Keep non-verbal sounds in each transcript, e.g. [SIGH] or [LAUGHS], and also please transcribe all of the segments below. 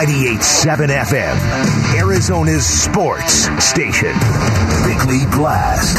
98.7 FM, Arizona's sports station. Bickley Blast.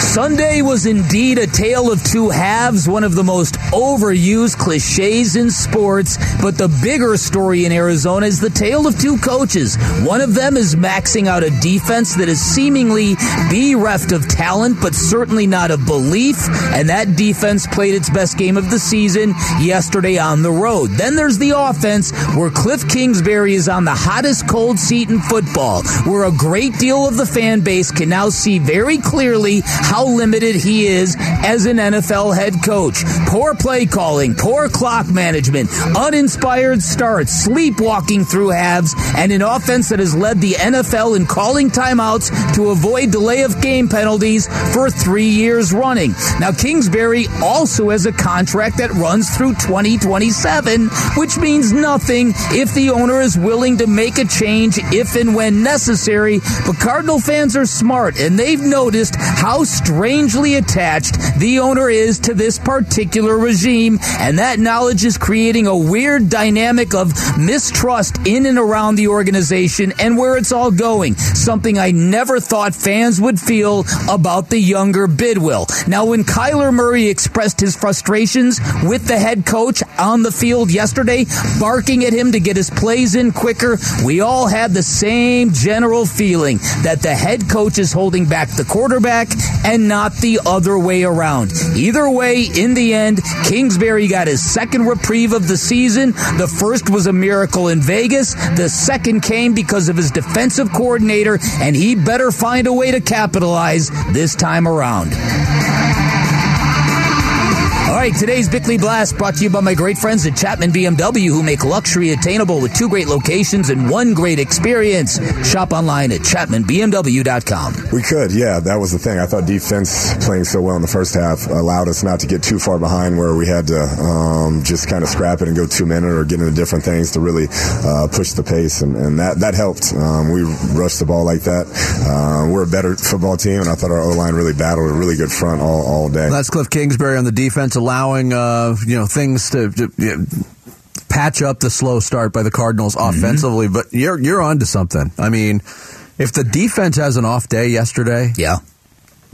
Sunday was indeed a tale of two halves, one of the most overused cliches in sports. But the bigger story in Arizona is the tale of two coaches. One of them is maxing out a defense that is seemingly bereft of talent, but certainly not of belief. And that defense played its best game of the season yesterday on the road. Then there's the offense where Cliff Kingsbury is on the hottest cold seat in football, where a great deal of the fan base can now see very clearly how limited he is as an NFL head coach. Poor play calling, poor clock management, uninspired starts, sleepwalking through halves, and an offense that has led the NFL in calling timeouts to avoid delay of game penalties for three years running. Now, Kingsbury also has a contract that runs through 2027, which means nothing if the owner is willing to make a change if and when necessary. But Cardinal fans are smart, and they've noticed how strangely attached the owner is to this particular regime, and that knowledge is creating a weird dynamic of mistrust in and around the organization and where it's all going. Something I never thought fans would feel about the younger Bidwill. Now, when Kyler Murray expressed his frustrations with the head coach on the field yesterday, barking at him to get his plays in quicker, we all had the same general feeling that the head coach is holding back the quarterback and not the other way around. Either way, in the end, Kingsbury got his second reprieve of the season. The first was a miracle in Vegas. The second came because of his defensive coordinator, and he better find a way to capitalize this time around. All right, today's Bickley Blast brought to you by my great friends at Chapman BMW who make luxury attainable with two great locations and one great experience. Shop online at chapmanbmw.com. We could, yeah, that was the thing. I thought defense playing so well in the first half allowed us not to get too far behind where we had to um, just kind of scrap it and go two minute or get into different things to really uh, push the pace, and, and that, that helped. Um, we rushed the ball like that. Uh, we're a better football team, and I thought our O line really battled a really good front all, all day. That's Cliff Kingsbury on the defense allowing uh, you know things to, to you know, patch up the slow start by the Cardinals mm-hmm. offensively. But you're you're onto something. I mean, if the defense has an off day yesterday, yeah,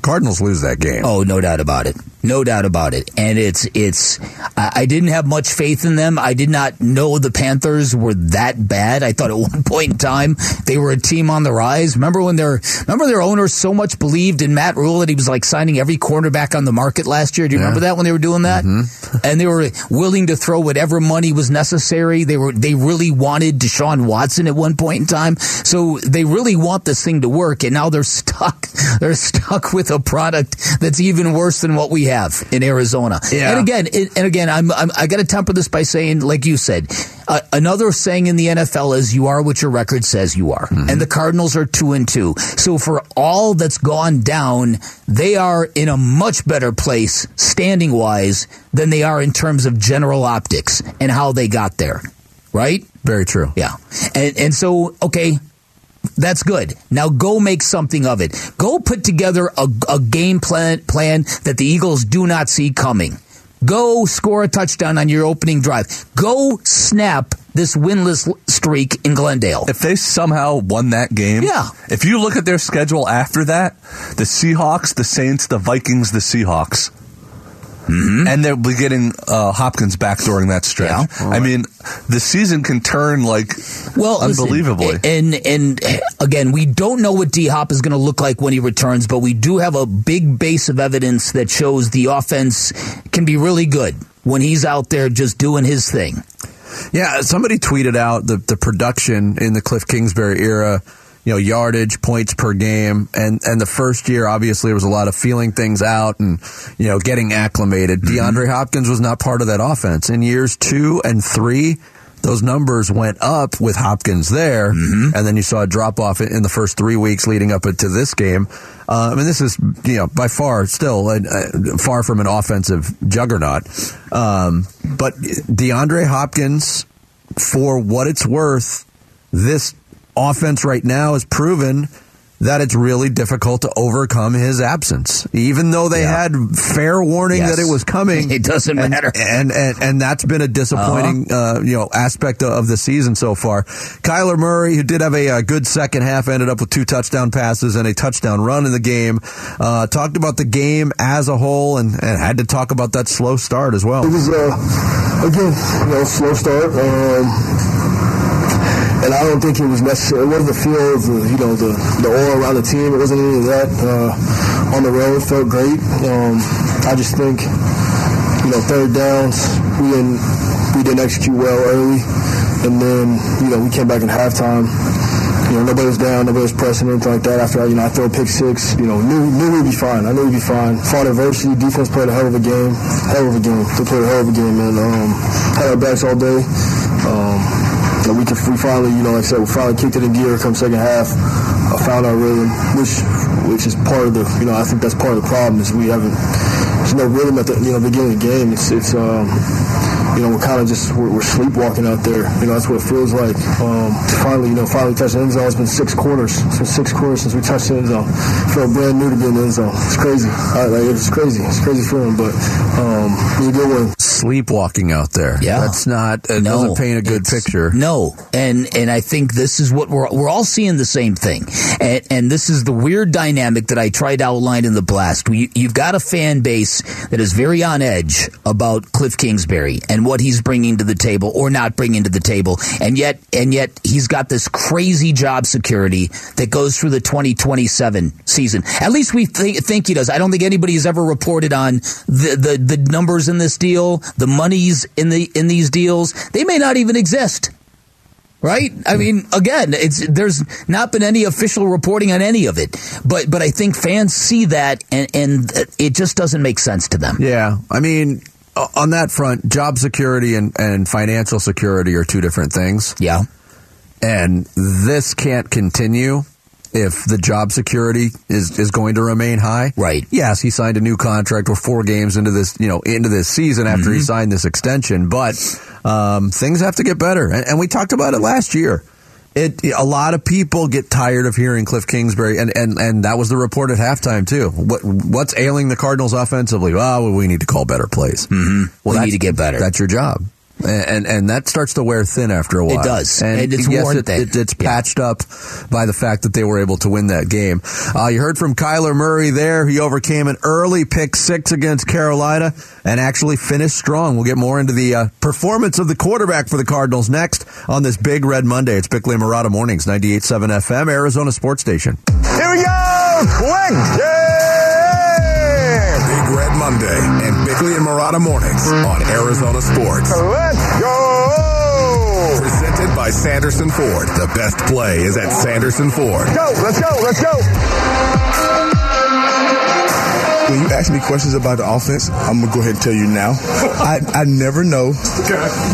Cardinals lose that game. Oh, no doubt about it. No doubt about it. And it's it's I didn't have much faith in them. I did not know the Panthers were that bad. I thought at [LAUGHS] one point in time they were a team on the rise. Remember when their remember their owners so much believed in Matt Rhule that he was like signing every cornerback on the market last year. Do you yeah. remember that when they were doing that? Mm-hmm. [LAUGHS] and they were willing to throw whatever money was necessary. They were they really wanted Deshaun Watson at one point in time. So they really want this thing to work and now they're stuck. [LAUGHS] They're stuck with a product that's even worse than what we have in Arizona. Yeah. And again, it, and again, I'm, I'm I got to temper this by saying, like you said, uh, another saying in the NFL is "You are what your record says you are," mm-hmm. and the Cardinals are two and two. So for all that's gone down, they are in a much better place standing wise than they are in terms of general optics and how they got there. Right? Very true. Yeah. And and so okay, that's good. Now go make something of it. Go put together a, a game plan, plan that the Eagles do not see coming. Go score a touchdown on your opening drive. Go snap this winless streak in Glendale. If they somehow won that game, yeah. If you look at their schedule after that, the Seahawks, the Saints, the Vikings, the Seahawks. Mm-hmm. And they'll be getting uh, Hopkins back during that stretch. Yeah. Right. I mean, the season can turn like well, unbelievably. Listen, and and again, we don't know what D Hop is going to look like when he returns, but we do have a big base of evidence that shows the offense can be really good when he's out there just doing his thing. Yeah, somebody tweeted out the the production in the Cliff Kingsbury era you know yardage points per game and and the first year obviously there was a lot of feeling things out and you know getting acclimated mm-hmm. DeAndre Hopkins was not part of that offense in years 2 and 3 those numbers went up with Hopkins there, mm-hmm. and then you saw a drop off in the first three weeks leading up to this game. Uh, I mean, this is you know by far still uh, far from an offensive juggernaut, um, but DeAndre Hopkins, for what it's worth, this offense right now has proven that it's really difficult to overcome his absence, even though they yeah. had fair warning yes. that it was coming. [LAUGHS] It doesn't and, matter, and, and and that's been a disappointing uh-huh. uh, you know aspect of the season so far. Kyler Murray, who did have a, a, good second half, ended up with two touchdown passes and a touchdown run in the game. Uh, talked about the game as a whole, and, and had to talk about that slow start as well. It was uh, again, you know, slow start. Um, and I don't think it was necessary. It wasn't the feel of the, you know, the, the aura around the team. It wasn't any of that. Uh, on the road, felt great. Um, I just think, you know, third downs, we didn't, we didn't execute well early. And then, you know, we came back in halftime. You know, nobody was down, nobody was pressing, anything like that. After, you know, I throw pick six, you know, knew, knew we'd be fine. I knew we'd be fine. Fought adversity. Defense played a hell of a game. Hell of a game. They played a hell of a game, man. Um, had our backs all day. Um, we, we finally, you know, like I said, we finally kicked it in gear come second half. I found our rhythm, which which is part of the, you know, I think that's part of the problem is we haven't, there's no rhythm at the, you know, beginning of the game. It's, it's, um, you know, we're kind of just we're, we're, sleepwalking out there. You know, that's what it feels like. Um, finally, you know, finally touch the end zone. It's been six quarters. It's been six quarters since we touched the end zone. I feel brand new to be in the end zone. It's crazy. I, like, it's crazy. It's crazy feeling, but um, a good one. Sleepwalking out there. Yeah, that's not. It no, doesn't paint a good picture. No, and and I think this is what we're we're all seeing the same thing, and, and this is the weird dynamic that I tried to outline in the blast. We, you've got a fan base that is very on edge about Cliff Kingsbury and what he's bringing to the table or not bringing to the table. And yet, and yet he's got this crazy job security that goes through the 2027 season. At least we th- think he does. I don't think anybody has ever reported on the, the, the numbers in this deal, the monies in the, in these deals. They may not even exist right? I mean, again, it's there's not been any official reporting on any of it, but but I think fans see that and and it just doesn't make sense to them. Yeah, I mean, on that front, job security and, and financial security are two different things. Yeah. And this can't continue if the job security is, is going to remain high. Right. Yes, he signed a new contract. We're four games into this, you know, into this season after mm-hmm. he signed this extension, but um, things have to get better. And, and we talked about it last year it a lot of people get tired of hearing Cliff Kingsbury, and, and, and that was the report at halftime too. What what's ailing the Cardinals offensively? well, we need to call better plays. Mm-hmm. Well, we need to get better. That's your job and and that starts to wear thin after a while. It does, and, and it's yes, worn it, thin. It, it's patched yeah. up by the fact that they were able to win that game. Uh, you heard from Kyler Murray there. He overcame an early pick six against Carolina and actually finished strong. We'll get more into the uh, performance of the quarterback for the Cardinals next on this big Red Monday. It's Bickley and Marotta Mornings, 98.7 FM, Arizona Sports Station. Here we go! Quick! Yeah! Monday Bickley and Marotta mornings on Arizona Sports. Let's go! Presented by Sanderson Ford. The best play is at Sanderson Ford. Go, let's go, let's go when you ask me questions about the offense, I'm gonna go ahead and tell you now. I, I never know.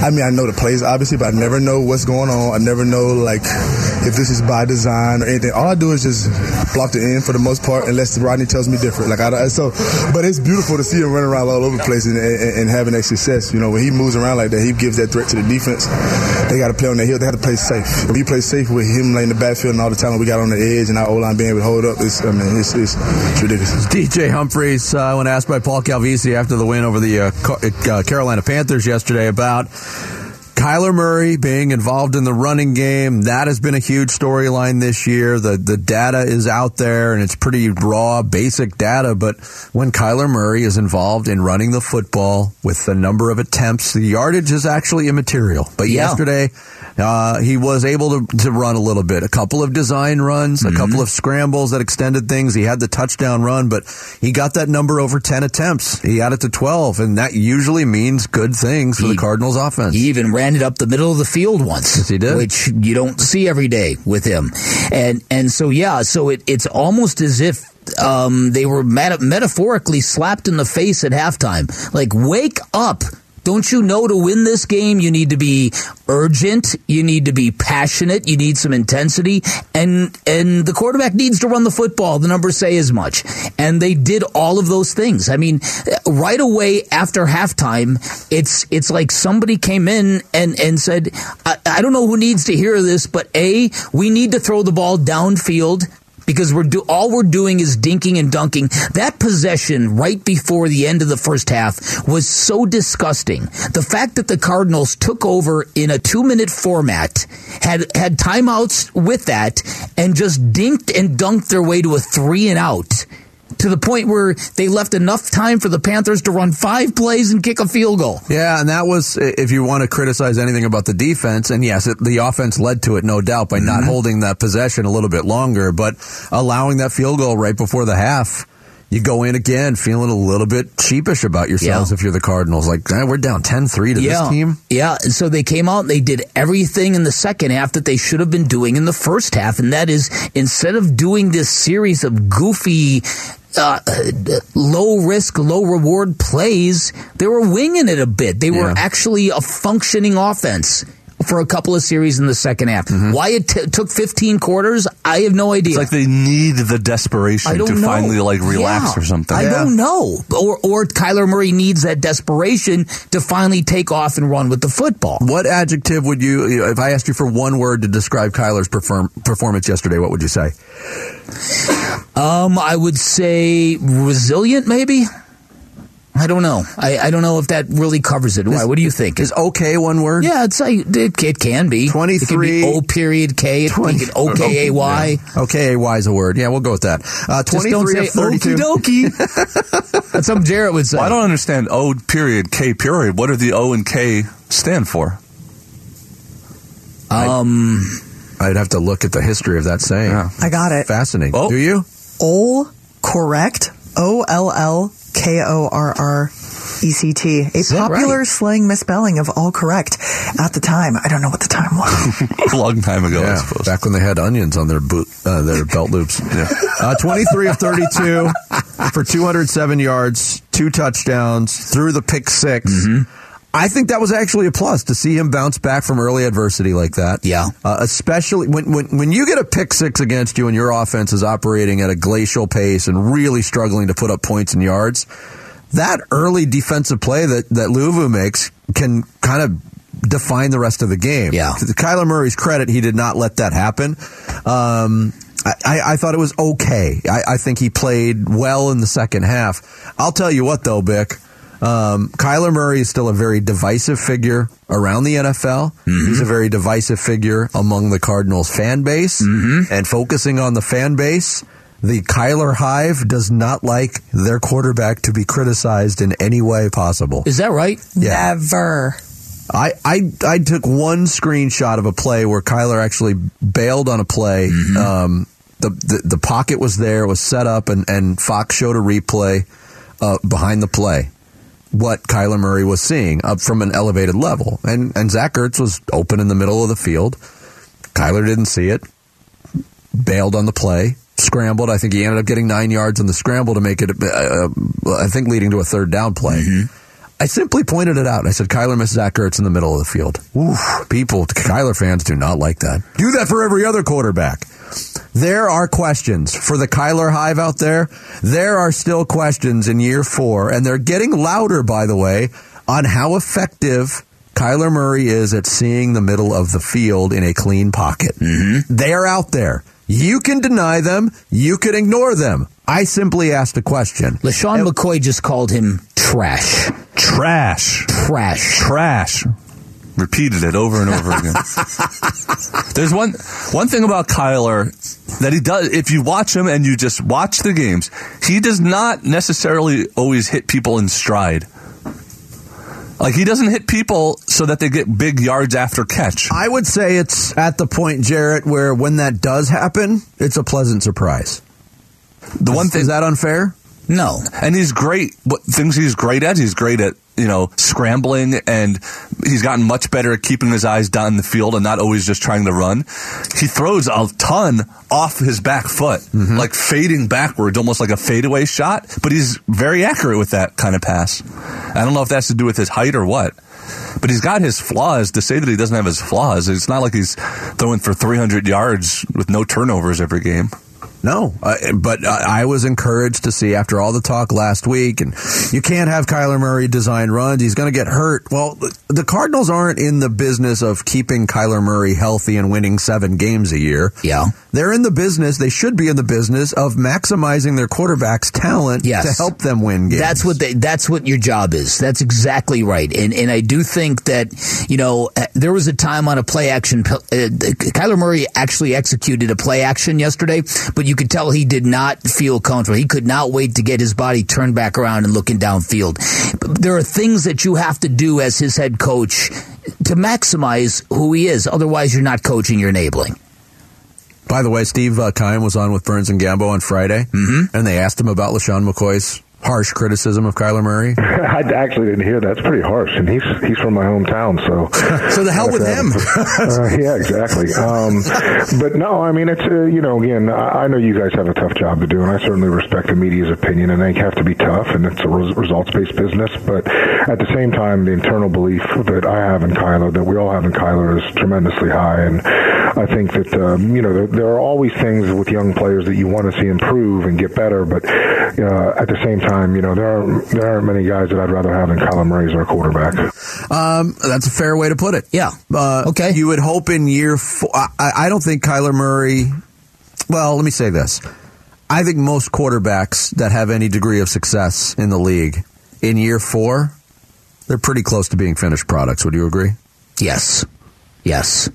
I mean, I know the plays obviously, but I never know what's going on. I never know like if this is by design or anything. All I do is just block the end for the most part, unless Rodney tells me different. Like I so, but it's beautiful to see him running around all over the place and, and, and having that success. You know, when he moves around like that, he gives that threat to the defense. They got to play on that hill. They have to play safe. If you play safe with him laying the backfield and all the talent we got on the edge and our O line being able to hold up, it's I mean, it's, it's, it's ridiculous. DJ Humphries uh, when asked by Paul Calvisi after the win over the uh, uh, Carolina Panthers yesterday about Kyler Murray being involved in the running game, that has been a huge storyline this year. The the data is out there and it's pretty raw, basic data, but when Kyler Murray is involved in running the football with the number of attempts, the yardage is actually immaterial. But yeah. yesterday uh, he was able to, to run a little bit, a couple of design runs, mm-hmm. a couple of scrambles that extended things. He had the touchdown run, but he got that number over 10 attempts. He it to 12, and that usually means good things for he, the Cardinals offense. He even ran it up the middle of the field once. Yes, he did. Which you don't see every day with him. And, and so, yeah, so it, it's almost as if um, they were meta- metaphorically slapped in the face at halftime. Like, wake up. Don't you know to win this game, you need to be urgent, you need to be passionate, you need some intensity, and and the quarterback needs to run the football. The numbers say as much, and they did all of those things. I mean, right away after halftime, it's it's like somebody came in and and said, I, I don't know who needs to hear this, but a we need to throw the ball downfield because we're do all we're doing is dinking and dunking. That possession right before the end of the first half was so disgusting. The fact that the Cardinals took over in a two minute format, had had timeouts with that, and just dinked and dunked their way to a three and out to the point where they left enough time for the Panthers to run five plays and kick a field goal. Yeah, and that was if you want to criticize anything about the defense, and yes, it, the offense led to it, no doubt, by not Mm-hmm. holding that possession a little bit longer, but allowing that field goal right before the half. You go in again feeling a little bit sheepish about yourselves Yeah. if you're the Cardinals. Like, eh, we're down 10-3 to yeah, this team. Yeah, so they came out and they did everything in the second half that they should have been doing in the first half, and that is instead of doing this series of goofy. Uh, low risk, low reward plays. They were winging it a bit. They were Yeah. actually a functioning offense for a couple of series in the second half. Mm-hmm. Why it t- took 15 quarters, I have no idea. It's like they need the desperation to know. finally like relax Yeah. or something. I don't know. Or or Kyler Murray needs that desperation to finally take off and run with the football. What adjective would you, if I asked you for one word to describe Kyler's perform, performance yesterday, what would you say? Um, I would say resilient, maybe. I don't know. I, I don't know if that really covers it. Why? What do you think? Is okay one word? yeah, it's a, it, it can be. It can 23 be O period K. It can be O K A Y. [LAUGHS] Okay, AY is a word. Yeah, we'll go with that. Uh, Just don't say okie dokie. [LAUGHS] That's something Jarrett would say. Well, I don't understand O period K period. What do the O and K stand for? um, I'd have to look at the history of that saying. Yeah. I got it. Fascinating. Oh. Do you? Ol correct. O L L K O R R E C T. A that popular right? slang misspelling of all correct at the time. I don't know what the time was. [LAUGHS] A long time ago, I Yeah, suppose. back when they had onions on their boot, uh, their belt loops. [LAUGHS] Yeah. Uh, 23 of 32 [LAUGHS] for 207 yards, two touchdowns, through the pick 6 Mm-hmm. I think that was actually a plus to see him bounce back from early adversity like that. Yeah. Uh, especially when, when, when you get a pick six against you and your offense is operating at a glacial pace and really struggling to put up points and yards, that early defensive play that, that Luvu makes can kind of define the rest of the game. Yeah. To Kyler Murray's credit, he did not let that happen. Um, I, I, I thought it was okay. I, I think he played well in the second half. I'll tell you what, though, Bick. Um, Kyler Murray is still a very divisive figure around the NFL. He's a very divisive figure among the Cardinals fan base. And focusing on the fan base, the Kyler Hive does not like their quarterback to be criticized in any way possible. is that right? Yeah. Never. I, I I took one screenshot of a play where Kyler actually bailed on a play. Um, the, the the pocket was there, it was set up, and, and Fox showed a replay uh, behind the play. What Kyler Murray was seeing up from an elevated level, and and Zach Ertz was open in the middle of the field. Kyler didn't see it, bailed on the play, scrambled. I think he ended up getting nine yards on the scramble to make it. Uh, uh, I think leading to a third down play. I simply pointed it out. I said, Kyler missed Zach Ertz in the middle of the field. Oof, people, Kyler fans do not like that. Do that for every other quarterback. There are questions for the Kyler Hive out there. There are still questions in year four, and they're getting louder, by the way, on how effective Kyler Murray is at seeing the middle of the field in a clean pocket. Mm-hmm. They're out there. You can deny them. You can ignore them. I simply asked a question. LeSean McCoy just called him trash. Trash. Trash. Trash. Repeated it over and over again. [LAUGHS] There's one one thing about Kyler that he does. If you watch him and you just watch the games, he does not necessarily always hit people in stride. Like he doesn't hit people so that they get big yards after catch. I would say it's at the point, Jarrett, where when that does happen, it's a pleasant surprise. The one thing is that unfair? No. and he's great. What things he's great at? He's great at you know scrambling, and he's gotten much better at keeping his eyes down the field and not always just trying to run. He throws a ton off his back foot, mm-hmm. like fading backwards, almost like a fadeaway shot. But he's very accurate with that kind of pass. I don't know if that's to do with his height or what. But he's got his flaws. To say that he doesn't have his flaws, it's not like he's throwing for 300 yards with no turnovers every game. No, uh, but uh, I was encouraged to see after all the talk last week, and you can't have Kyler Murray design runs. He's going to get hurt. Well, the Cardinals aren't in the business of keeping Kyler Murray healthy and winning seven games a year. Yeah. They're in the business, they should be in the business of maximizing their quarterback's talent Yes. to help them win games. That's what they, that's what your job is. That's exactly right. And and I do think that you know uh, there was a time on a play action. Uh, Kyler Murray actually executed a play action yesterday, but you could tell he did not feel comfortable. He could not wait to get his body turned back around and looking downfield. There are things that you have to do as his head coach to maximize who he is. Otherwise, you're not coaching. You're enabling. By the way, Steve uh, Keim was on with Burns and Gambo on Friday, mm-hmm. and they asked him about LeSean McCoy's harsh criticism of Kyler Murray. [LAUGHS] I actually didn't hear that. It's pretty harsh, and he's he's from my hometown, so [LAUGHS] so the hell with him. [LAUGHS] uh, yeah, exactly. Um, but no, I mean it's uh, you know again, I, know you guys have a tough job to do, and I certainly respect the media's opinion, and they have to be tough, and it's a res- results based business. But at the same time, the internal belief that I have in Kyler, that we all have in Kyler, is tremendously high, and I think that um, you know there, there are always things with young players that you want to see improve and get better, but uh, at the same time, you know there are there aren't many guys that I'd rather have than Kyler Murray as our quarterback. Um, that's a fair way to put it. Yeah. Uh, okay. You would hope in year four. I, I don't think Kyler Murray. Well, let me say this. I think most quarterbacks that have any degree of success in the league in year four, they're pretty close to being finished products. Would you agree? Yes. Yes.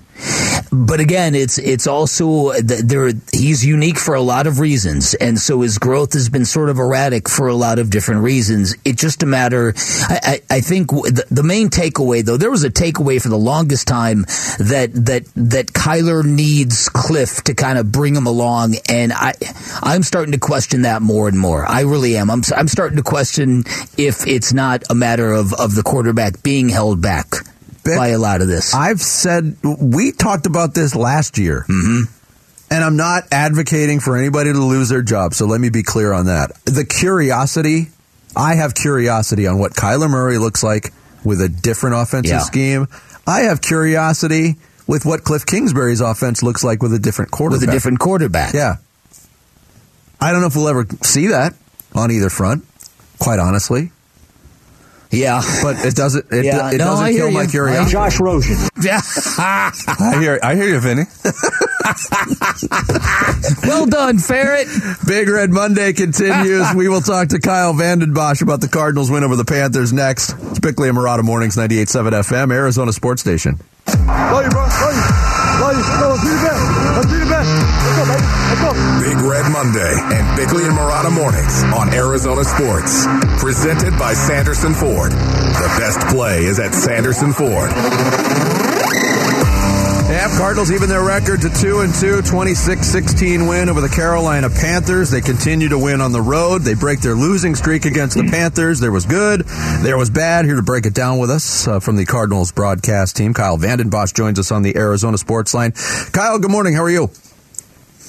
But again, it's it's also uh, there. He's unique for a lot of reasons, and so his growth has been sort of erratic for a lot of different reasons. It's just a matter. I, I, I think the, the main takeaway, though, there was a takeaway for the longest time that that that Kyler needs Cliff to kind of bring him along, and I I'm starting to question that more and more. I really am. I'm I'm starting to question if it's not a matter of of the quarterback being held back by a lot of this. I've said we talked about this last year. Mm-hmm. And I'm not advocating for anybody to lose their job, so let me be clear on that. The curiosity, I have curiosity on what Kyler Murray looks like with a different offensive Yeah. scheme. I have curiosity with what Cliff Kingsbury's offense looks like with a different quarterback. with a different quarterback. Yeah. I don't know if we'll ever see that on either front, quite honestly. Yeah, but it doesn't. It, Yeah, it no, doesn't I hear kill my you. curiosity. Josh Rosen. [LAUGHS] Yeah. I hear, I hear you, Vinny. [LAUGHS] well done, Ferret. Big Red Monday continues. [LAUGHS] we will talk to Kyle Vanden Bosch about the Cardinals win over the Panthers next. It's Bickley and Marotta Mornings, 98.7 FM, Arizona Sports Station. Love you, bro. Love you. Big Red Monday and Bickley and Marotta mornings on Arizona Sports. Presented by Sanderson Ford. The best play is at Sanderson Ford. Yeah, Cardinals even their record to 2 and 2, 26-16 win over the Carolina Panthers. They continue to win on the road. They break their losing streak against the Panthers. There was good, there was bad. Here to break it down with us uh, from the Cardinals broadcast team, Kyle Vanden Bosch joins us on the Arizona Sports Line. Kyle, good morning. How are you?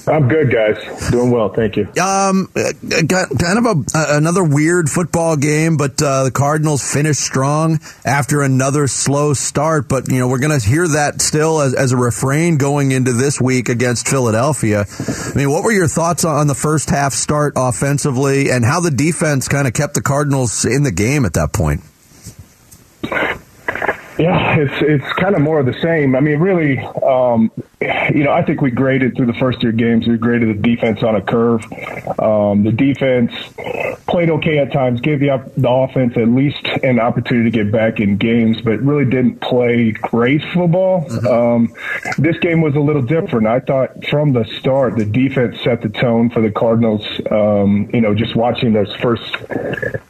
I'm good, guys. Doing well, thank you. Um, uh, got kind of a, another weird football game, but uh, the Cardinals finished strong after another slow start. But you know we're going to hear that still as, as a refrain going into this week against Philadelphia. I mean, what were your thoughts on the first half start offensively, and how the defense kind of kept the Cardinals in the game at that point? Yeah, it's it's kind of more of the same. I mean, really, um, you know, I think we graded through the first three games. We graded the defense on a curve. Um, the defense played okay at times, gave the op- the offense at least an opportunity to get back in games, but really didn't play great football. Um, this game was a little different. I thought from the start, the defense set the tone for the Cardinals. Um, you know, just watching those first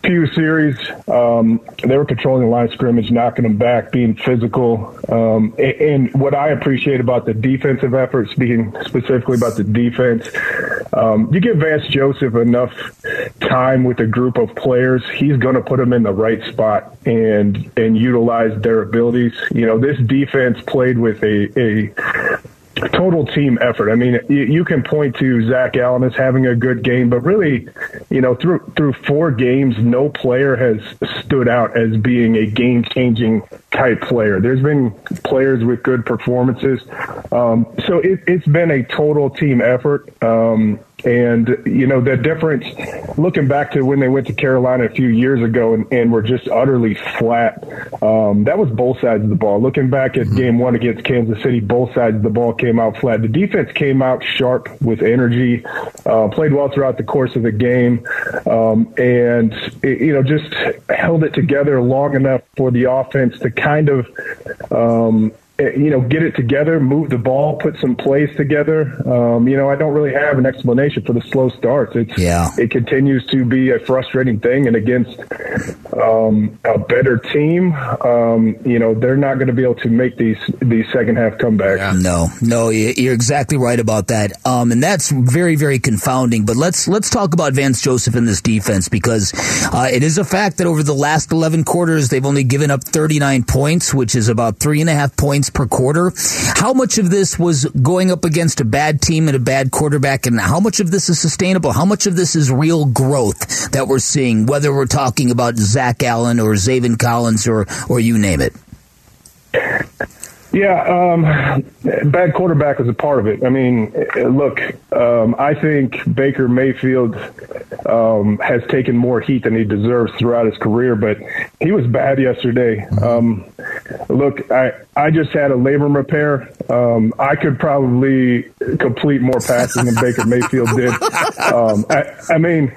few series, um, they were controlling the line of scrimmage, knocking them back, being physical. Um, a- and what I appreciate about the defensive effort, speaking specifically about the defense, um, you give Vance Joseph enough time with a group of players, he's going to put them in the right spot and and utilize their abilities. You know, this defense played with a, a total team effort. I mean, you, you can point to Zach Allen as having a good game, but really, you know, through through four games, no player has stood out as being a game changing type player. There's been players with good performances, Um, so it, it's been a total team effort. Um, and, you know, the difference, looking back to when they went to Carolina a few years ago and, and were just utterly flat, um, that was both sides of the ball. Looking back at game one against Kansas City, both sides of the ball came out flat. The defense came out sharp with energy, uh, played well throughout the course of the game, um, and, you know, just held it together long enough for the offense to kind of, um, you know, get it together, move the ball, put some plays together. Um, you know, I don't really have an explanation for the slow starts. It's yeah. it continues to be a frustrating thing, and against um, a better team, um, you know, they're not going to be able to make these these second half comebacks. No, no, you're exactly right about that, um, and that's very very confounding. But let's let's talk about Vance Joseph in this defense because uh, it is a fact that over the last 11 quarters they've only given up 39 points, which is about three and a half points per quarter. How much of this was going up against a bad team and a bad quarterback, and how much of this is sustainable? How much of this is real growth that we're seeing, whether we're talking about Zach Allen or Zaven Collins or, or you name it? Yeah, um, bad quarterback is a part of it. I mean, look, um, I think Baker Mayfield um, has taken more heat than he deserves throughout his career, but he was bad yesterday. Um, look, I I just had a labrum repair. Um, I could probably complete more passes than Baker Mayfield did. Um, I, I mean,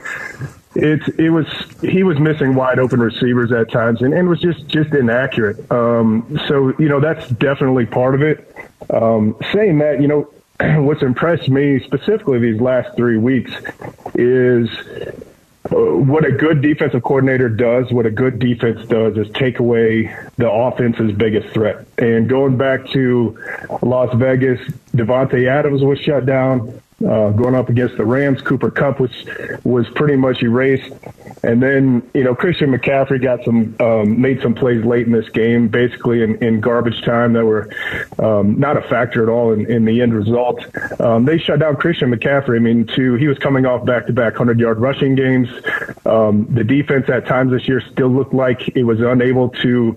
it's it was he was missing wide open receivers at times and, and was just just inaccurate. Um, so you know that's definitely part of it. Um, saying that, you know, [CLEARS THROAT] what's impressed me specifically these last three weeks is Uh, what a good defensive coordinator does, what a good defense does, is take away the offense's biggest threat. And going back to Las Vegas, Davante Adams was shut down uh, going up against the Rams. Cooper Kupp was was pretty much erased, and then you know Christian McCaffrey got some um, made some plays late in this game, basically in, in garbage time that were um, not a factor at all in, in the end result. Um, they shut down Christian McCaffrey. I mean, to he was coming off back to back hundred yard rushing games. Um, the defense at times this year still looked like it was unable to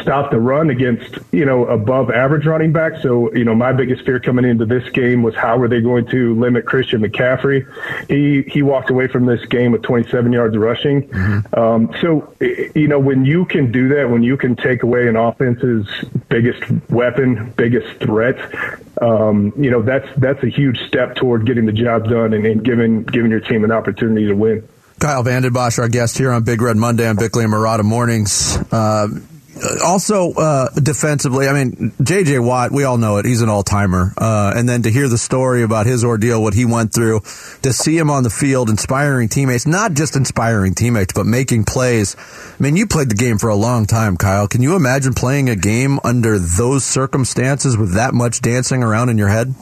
stop the run against you know above average running backs. So you know my biggest fear coming into this game was how were they going to limit Christian McCaffrey. He he walked away from this game with 27 yards rushing. Mm-hmm. Um, so you know when you can do that, when you can take away an offense's biggest weapon, biggest threat, um, you know that's that's a huge step toward getting the job done and, and giving giving your team an opportunity to win. Kyle Vanden Bosch, our guest here on Big Red Monday on Bickley and Marotta Mornings. Uh, also uh, defensively, I mean, J.J. Watt, we all know it. He's an all timer. Uh, and then to hear the story about his ordeal, what he went through, to see him on the field, inspiring teammates, not just inspiring teammates, but making plays. I mean, you played the game for a long time, Kyle. Can you imagine playing a game under those circumstances with that much dancing around in your head?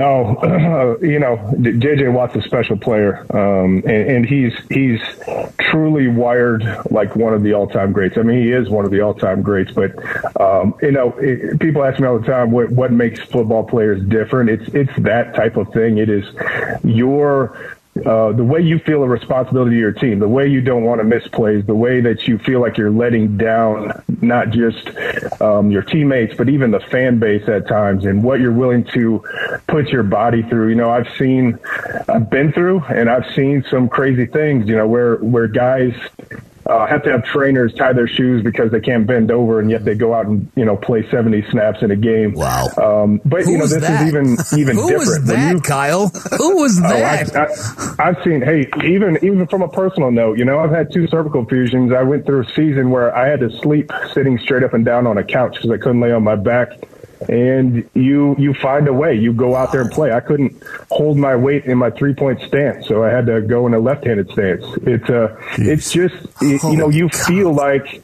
No, [CLEARS THROAT] you know, JJ Watt's a special player, um, and, and, he's he's truly wired like one of the all-time greats. I mean, he is one of the all-time greats. But um, you know, it, people ask me all the time what what makes football players different. It's it's that type of thing. It is your uh, the way you feel a responsibility to your team, the way you don't want to miss plays, the way that you feel like you're letting down not just um, your teammates, but even the fan base at times, and what you're willing to put your body through. You know, I've seen, I've been through, and I've seen some crazy things. You know, where where guys uh, have to have trainers tie their shoes because they can't bend over, and yet they go out and you know play seventy snaps in a game. Wow! Um, but Who you know this that? is even even Who different. was that, you, Kyle? Who was that? [LAUGHS] Oh, I, have seen. Hey, even even from a personal note, you know, I've had two cervical fusions. I went through a season where I had to sleep sitting straight up and down on a couch because I couldn't lay on my back and you you find a way. You go out there and play. I couldn't hold my weight in my three point stance, so I had to go in a left handed stance. It's uh, it's just you know you feel like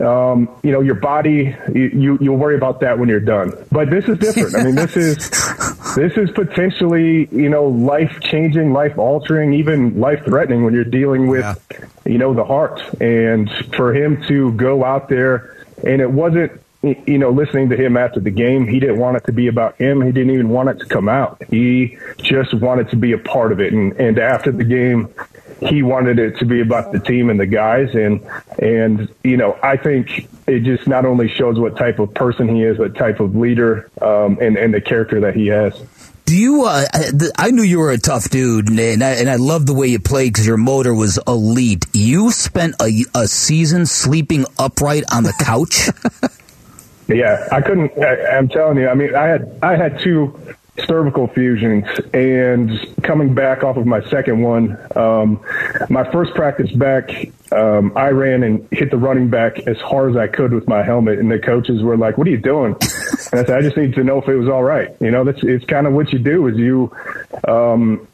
um, you know your body. You you'll worry about that when you're done. But this is different. I mean, this is [LAUGHS] this is potentially you know life changing, life altering, even life threatening when you're dealing with yeah. you know the heart. And for him to go out there, and it wasn't you know, listening to him after the game, he didn't want it to be about him. He didn't even want it to come out. He just wanted to be a part of it. And, and after the game, he wanted it to be about the team and the guys. And, and, you know, I think it just not only shows what type of person he is, what type of leader, um, and, and the character that he has. Do you? Uh, I knew you were a tough dude, and I, and I love the way you played because your motor was elite. You spent a, a season sleeping upright on the couch. [LAUGHS] yeah, I couldn't. I, I'm telling you. I mean, I had I had two cervical fusions and coming back off of my second one um, my first practice back um, i ran and hit the running back as hard as i could with my helmet and the coaches were like what are you doing and i said i just need to know if it was all right you know that's it's kind of what you do is you um,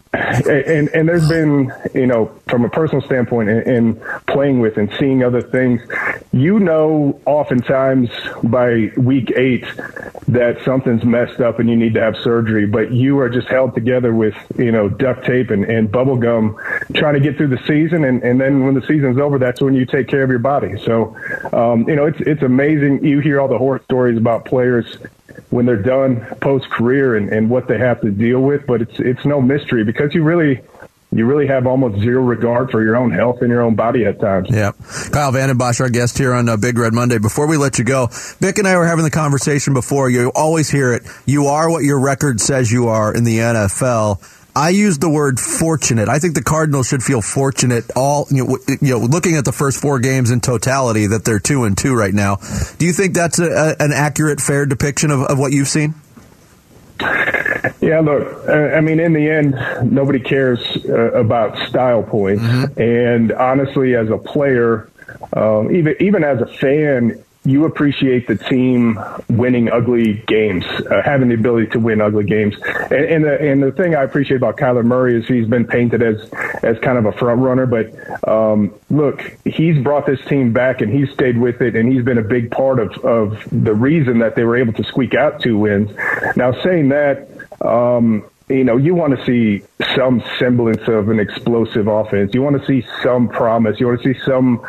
and and there's been you know from a personal standpoint in, in, playing with and seeing other things you know oftentimes by week eight that something's messed up and you need to have surgery but you are just held together with you know duct tape and, and bubble gum trying to get through the season. And, and then when the season's over that's when you take care of your body. So um, you know it's it's amazing. You hear all the horror stories about players when they're done post career and, and what they have to deal with. But it's it's no mystery because you really you really have almost zero regard for your own health and your own body at times. Yeah. Kyle Vanden Bosch, our guest here on uh, Big Red Monday. Before we let you go, Bick and I were having the conversation before. You always hear it. You are what your record says you are in the NFL. I use the word fortunate. I think the Cardinals should feel fortunate. All you know, you know, looking at the first four games in totality, that they're two and two right now. Do you think that's a, a, an accurate, fair depiction of, of what you've seen? Yeah, look, I mean, in the end, nobody cares uh, about style points, mm-hmm. and honestly, as a player, um, even even as a fan, you appreciate the team winning ugly games, uh, having the ability to win ugly games. And, and, the, and the thing I appreciate about Kyler Murray is he's been painted as, as kind of a front runner. But um, look, he's brought this team back and he's stayed with it, and he's been a big part of, of the reason that they were able to squeak out two wins. Now, saying that, um, you know, you want to see some semblance of an explosive offense. You want to see some promise. You want to see some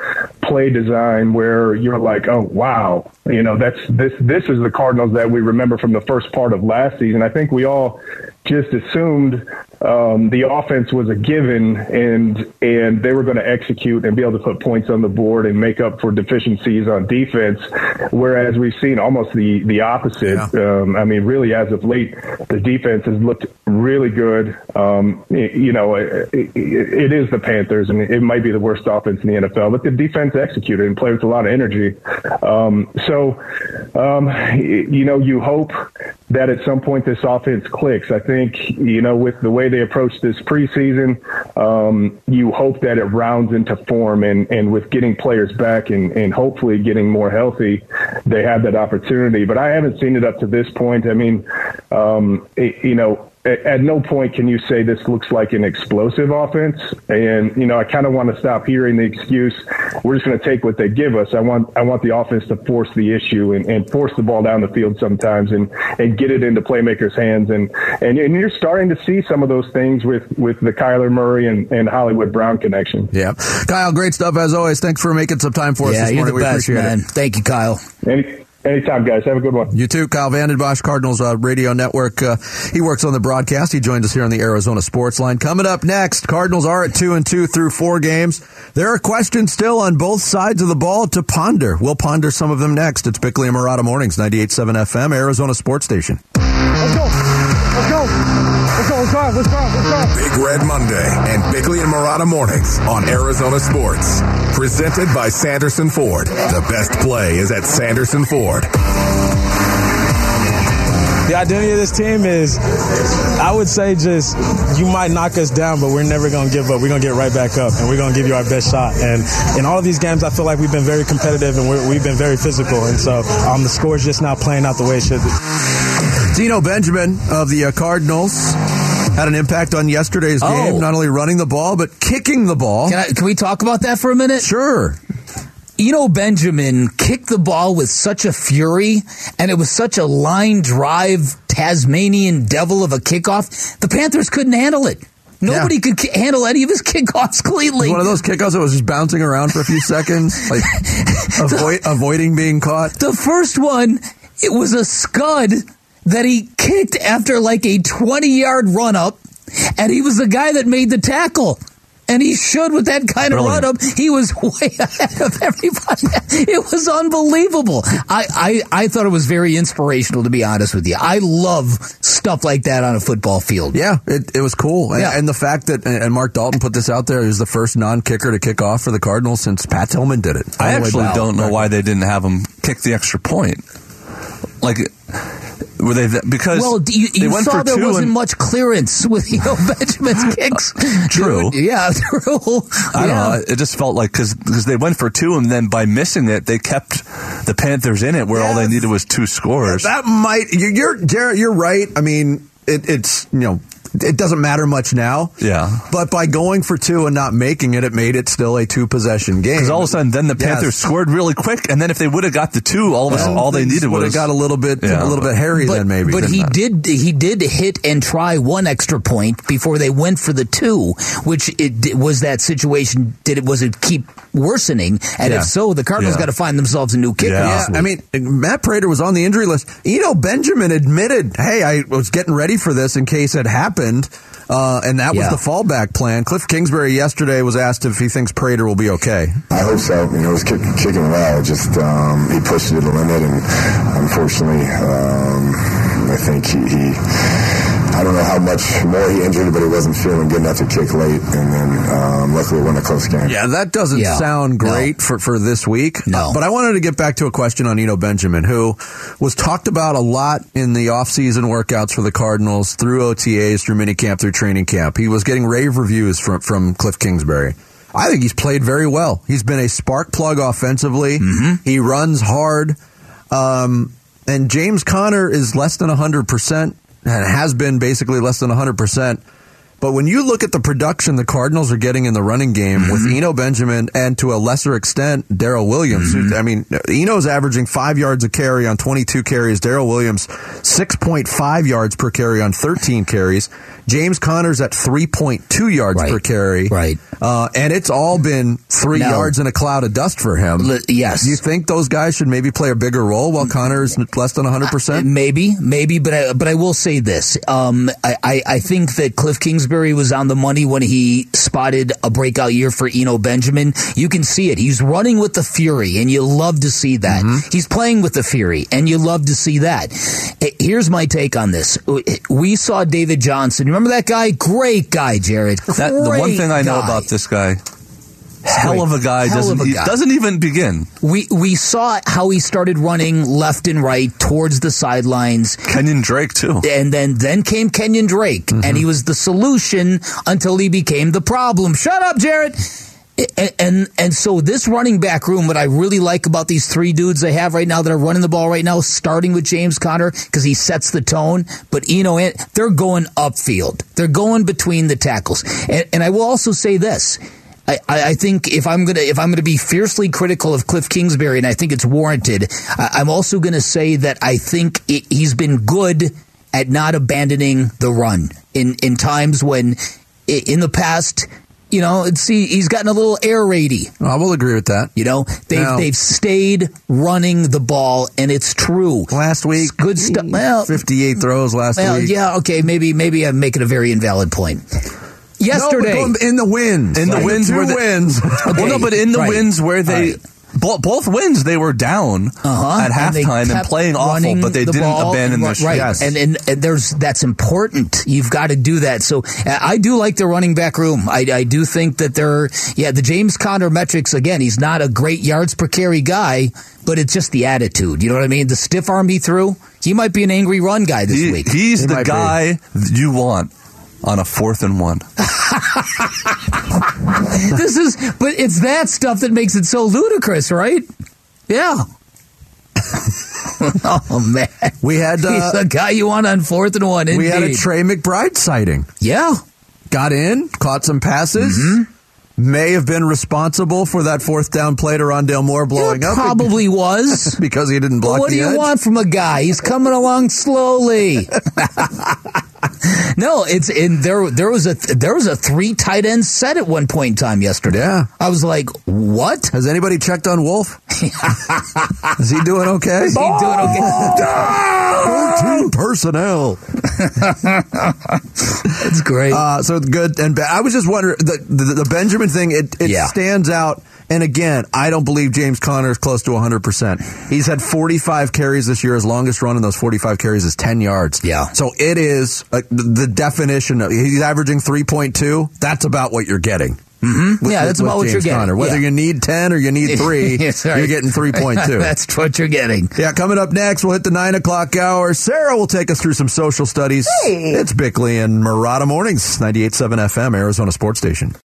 play design where you're like, oh wow, you know, that's this this is the Cardinals that we remember from the first part of last season. I think we all just assumed um, the offense was a given and and they were going to execute and be able to put points on the board and make up for deficiencies on defense. Whereas we've seen almost the the opposite. Yeah. Um, I mean, really, as of late, the defense has looked really good. Um, you know, it, it is the Panthers, and it might be the worst offense in the NFL, but the defense executed and play with a lot of energy. Um, so, um, you know, you hope that at some point this offense clicks. I think, you know, with the way they approach this preseason, um, you hope that it rounds into form and, and with getting players back and, and hopefully getting more healthy, they have that opportunity. But I haven't seen it up to this point. I mean, um, it, you know, at no point can you say this looks like an explosive offense. And you know, I kind of want to stop hearing the excuse. We're just going to take what they give us. I want I want the offense to force the issue and, and force the ball down the field sometimes and and get it into playmakers' hands. And and, and you're starting to see some of those things with with the Kyler Murray and, and Hollywood Brown connection. Yeah, Kyle, great stuff as always. Thanks for making some time for us yeah, this. You're the best, man. It. Thank you, Kyle. Any- Anytime, guys. Have a good one. You too, Kyle Vanden Bosch, Cardinals uh, Radio Network. Uh, he works on the broadcast. He joins us here on the Arizona Sports Line. Coming up next, Cardinals are at two and two through four games. There are questions still on both sides of the ball to ponder. We'll ponder some of them next. It's Bickley and Marotta Mornings, 98.7 FM, Arizona Sports Station. Let's go. Let's go. Let's go. Let's drive. Let's drive. Let's drive. Big Red Monday and Bickley and Marotta Mornings on Arizona Sports. Presented by Sanderson Ford. The best play is at Sanderson Ford. The identity of this team is, I would say, just you might knock us down, but we're never going to give up. We're going to get right back up, and we're going to give you our best shot. And in all of these games, I feel like we've been very competitive and we have been very physical. And so um, the score is just not playing out the way it should be. Eno Benjamin of the uh, Cardinals had an impact on yesterday's oh. game, not only running the ball, but kicking the ball. Can, I, can we talk about that for a minute? Sure. Eno Benjamin kicked the ball with such a fury, and it was such a line drive Tasmanian devil of a kickoff. The Panthers couldn't handle it. Nobody yeah. could k- handle any of his [LAUGHS] kickoffs cleanly. One of those kickoffs that was just bouncing around for a few seconds, like [LAUGHS] avoid, avoiding being caught. The first one, it was a scud that he kicked after like a 20 yard run up, and he was the guy that made the tackle. And he should with that kind of run up. He was [LAUGHS] way ahead of everybody. [LAUGHS] It was unbelievable. I, I, I thought it was very inspirational, to be honest with you. I love stuff like that on a football field. Yeah, it, it was cool. And, Yeah. and the fact that, and Mark Dalton put this out there, he was the first non kicker to kick off for the Cardinals since Pat Tillman did it. I All the way actually don't know why they didn't have him kick the extra point. Like, were they th- because Well, you, they you went saw for there two wasn't and much clearance with you know [LAUGHS] Benjamin's uh, kicks. Uh, true. Yeah, [LAUGHS] true. I don't know. It just felt like because they went for two, and then by missing it, they kept the Panthers in it, where all they needed was two scores. That might, you- you're, Jarrett, you're right. I mean, it, it's, you know, it doesn't matter much now. Yeah. But by going for two and not making it, it made it still a two possession game. Because all of a sudden, then the Yes. Panthers scored really quick, and then if they would have got the two, all of a sudden, all they needed would was have got a little bit, Yeah. a little bit hairy but, then maybe. But didn't he it? did he did hit and try one extra point before they went for the two, which it di- was that situation. Did it was it keep worsening? And Yeah. if so, the Cardinals Yeah. got to find themselves a new kicker. Yeah, this I mean, Matt Prater was on the injury list. Eno Benjamin admitted, "Hey, I was getting ready for this in case it happened." Uh, and that was Yeah. the fallback plan. Cliff Kingsbury yesterday was asked if he thinks Prater will be okay. I hope so. You know, it was kick, kicking well. Just um, he pushed it to the limit, and unfortunately, um, I think he, he. I don't know how much more he injured, but he wasn't feeling good enough to kick late, and then um, luckily won a close game. Yeah, that doesn't Yeah. sound No. great for, for this week. No. Uh, but I wanted to get back to a question on Eno Benjamin, who was talked about a lot in the offseason workouts for the Cardinals through OTAs, through minicamp, through training camp. He was getting rave reviews from, from Cliff Kingsbury. I think he's played very well. He's been a spark plug offensively. He runs hard. Um, and James Conner is less than 100% and has been basically less than 100%. But when you look at the production the Cardinals are getting in the running game with Eno Benjamin and to a lesser extent Darrel Williams, who- I mean, Eno's averaging five yards a carry on 22 carries. Darrel Williams 6.5 yards per carry on 13 carries. James Conner's at 3.2 yards Right. per carry. Right. Uh, and it's all been three Now- yards in a cloud of dust for him. Li- yes. You think those guys should maybe play a bigger role while Conner is less than 100%? Maybe, maybe, but I, but I will say this. Um, I, I, I think that Cliff Kingsbury was on the money when he spotted a breakout year for Eno Benjamin. You can see it. He's running with the fury, and you love to see that. Mm-hmm. He's playing with the fury, and you love to see that. Here's my take on this. Uh, we saw David Johnson. Remember that guy? Great guy, Jared. that, the one thing I know guy. about this guy. Hell of a guy Hell doesn't a he guy. doesn't even begin. We we saw how he started running left and right towards the sidelines. Kenyon Drake too. And then then came Kenyon Drake, mm-hmm. and he was the solution until he became the problem. Shut up, Jarrett. And, and and so this running back room, what I really like about these three dudes they have right now that are running the ball right now, starting with James Conner because he sets the tone. But you know, they're going upfield. They're going between the tackles. And, and I will also say this. I, I think if I'm gonna if I'm gonna be fiercely critical of Cliff Kingsbury, and I think it's warranted, I, I'm also gonna say that I think it, he's been good at not abandoning the run in in times when in the past. You know, see, he's gotten a little air raidy. I will agree with that. You know, they've Now- they've stayed running the ball, and it's true. Last week, good stuff. Well, 58 throws last well, week. yeah, okay, maybe maybe I'm making a very invalid point. Yesterday, No, but go in the wins. In the Like, wins two where they, wins. [LAUGHS] well, no, but in the right. wins where they Right. bo- both wins they were down Uh-huh. at halftime and, kept playing awful, but they the didn't ball abandon their and right. streak. And, and and there's that's important. You've got to do that. So uh, I do like the running back room. I, I do think that they're yeah the James Conner metrics again. He's not a great yards per carry guy, but it's just the attitude. You know what I mean? The stiff arm he threw. He might be an angry run guy this He- week. he's He the might be. guy you want on a fourth and one. [LAUGHS] this is, but it's that stuff that makes it so ludicrous, right? Yeah. [LAUGHS] oh man, we had uh, he's the guy you want on fourth and one. we had a. Trey McBride sighting. Yeah. Got in, caught some passes. Mm-hmm. May have been responsible for that fourth down play to Rondale Moore blowing Yeah, up. probably [LAUGHS] was. because he didn't But block what the do you edge. want from a guy? He's coming along slowly. [LAUGHS] no, it's in there. There was a there was a three tight end set at one point in time yesterday. Yeah, I was like, what? Has anybody checked on Wolf? [LAUGHS] Is he doing okay? Is he doing okay? Team personnel. [LAUGHS] It's great. Uh, so good and bad. I was just wondering the the, the Benjamin thing. It it Yeah. stands out. And again, I don't believe James Conner is close to 100%. He's had 45 carries this year. His longest run in those 45 carries is 10 yards. Yeah. So it is uh, the definition of he's averaging 3.2. That's about what you're getting. Mm-hmm. with- Yeah, that's with about what James you're getting. Conner. Whether Yeah. you need 10 or you need [LAUGHS] 3, That's right. you're getting 3.2. [LAUGHS] That's what you're getting. Yeah, coming up next, we'll hit the 9 o'clock hour. Sarah will take us through some social studies. Hey. It's Bickley and Marotta Mornings, 98.7 FM, Arizona Sports Station.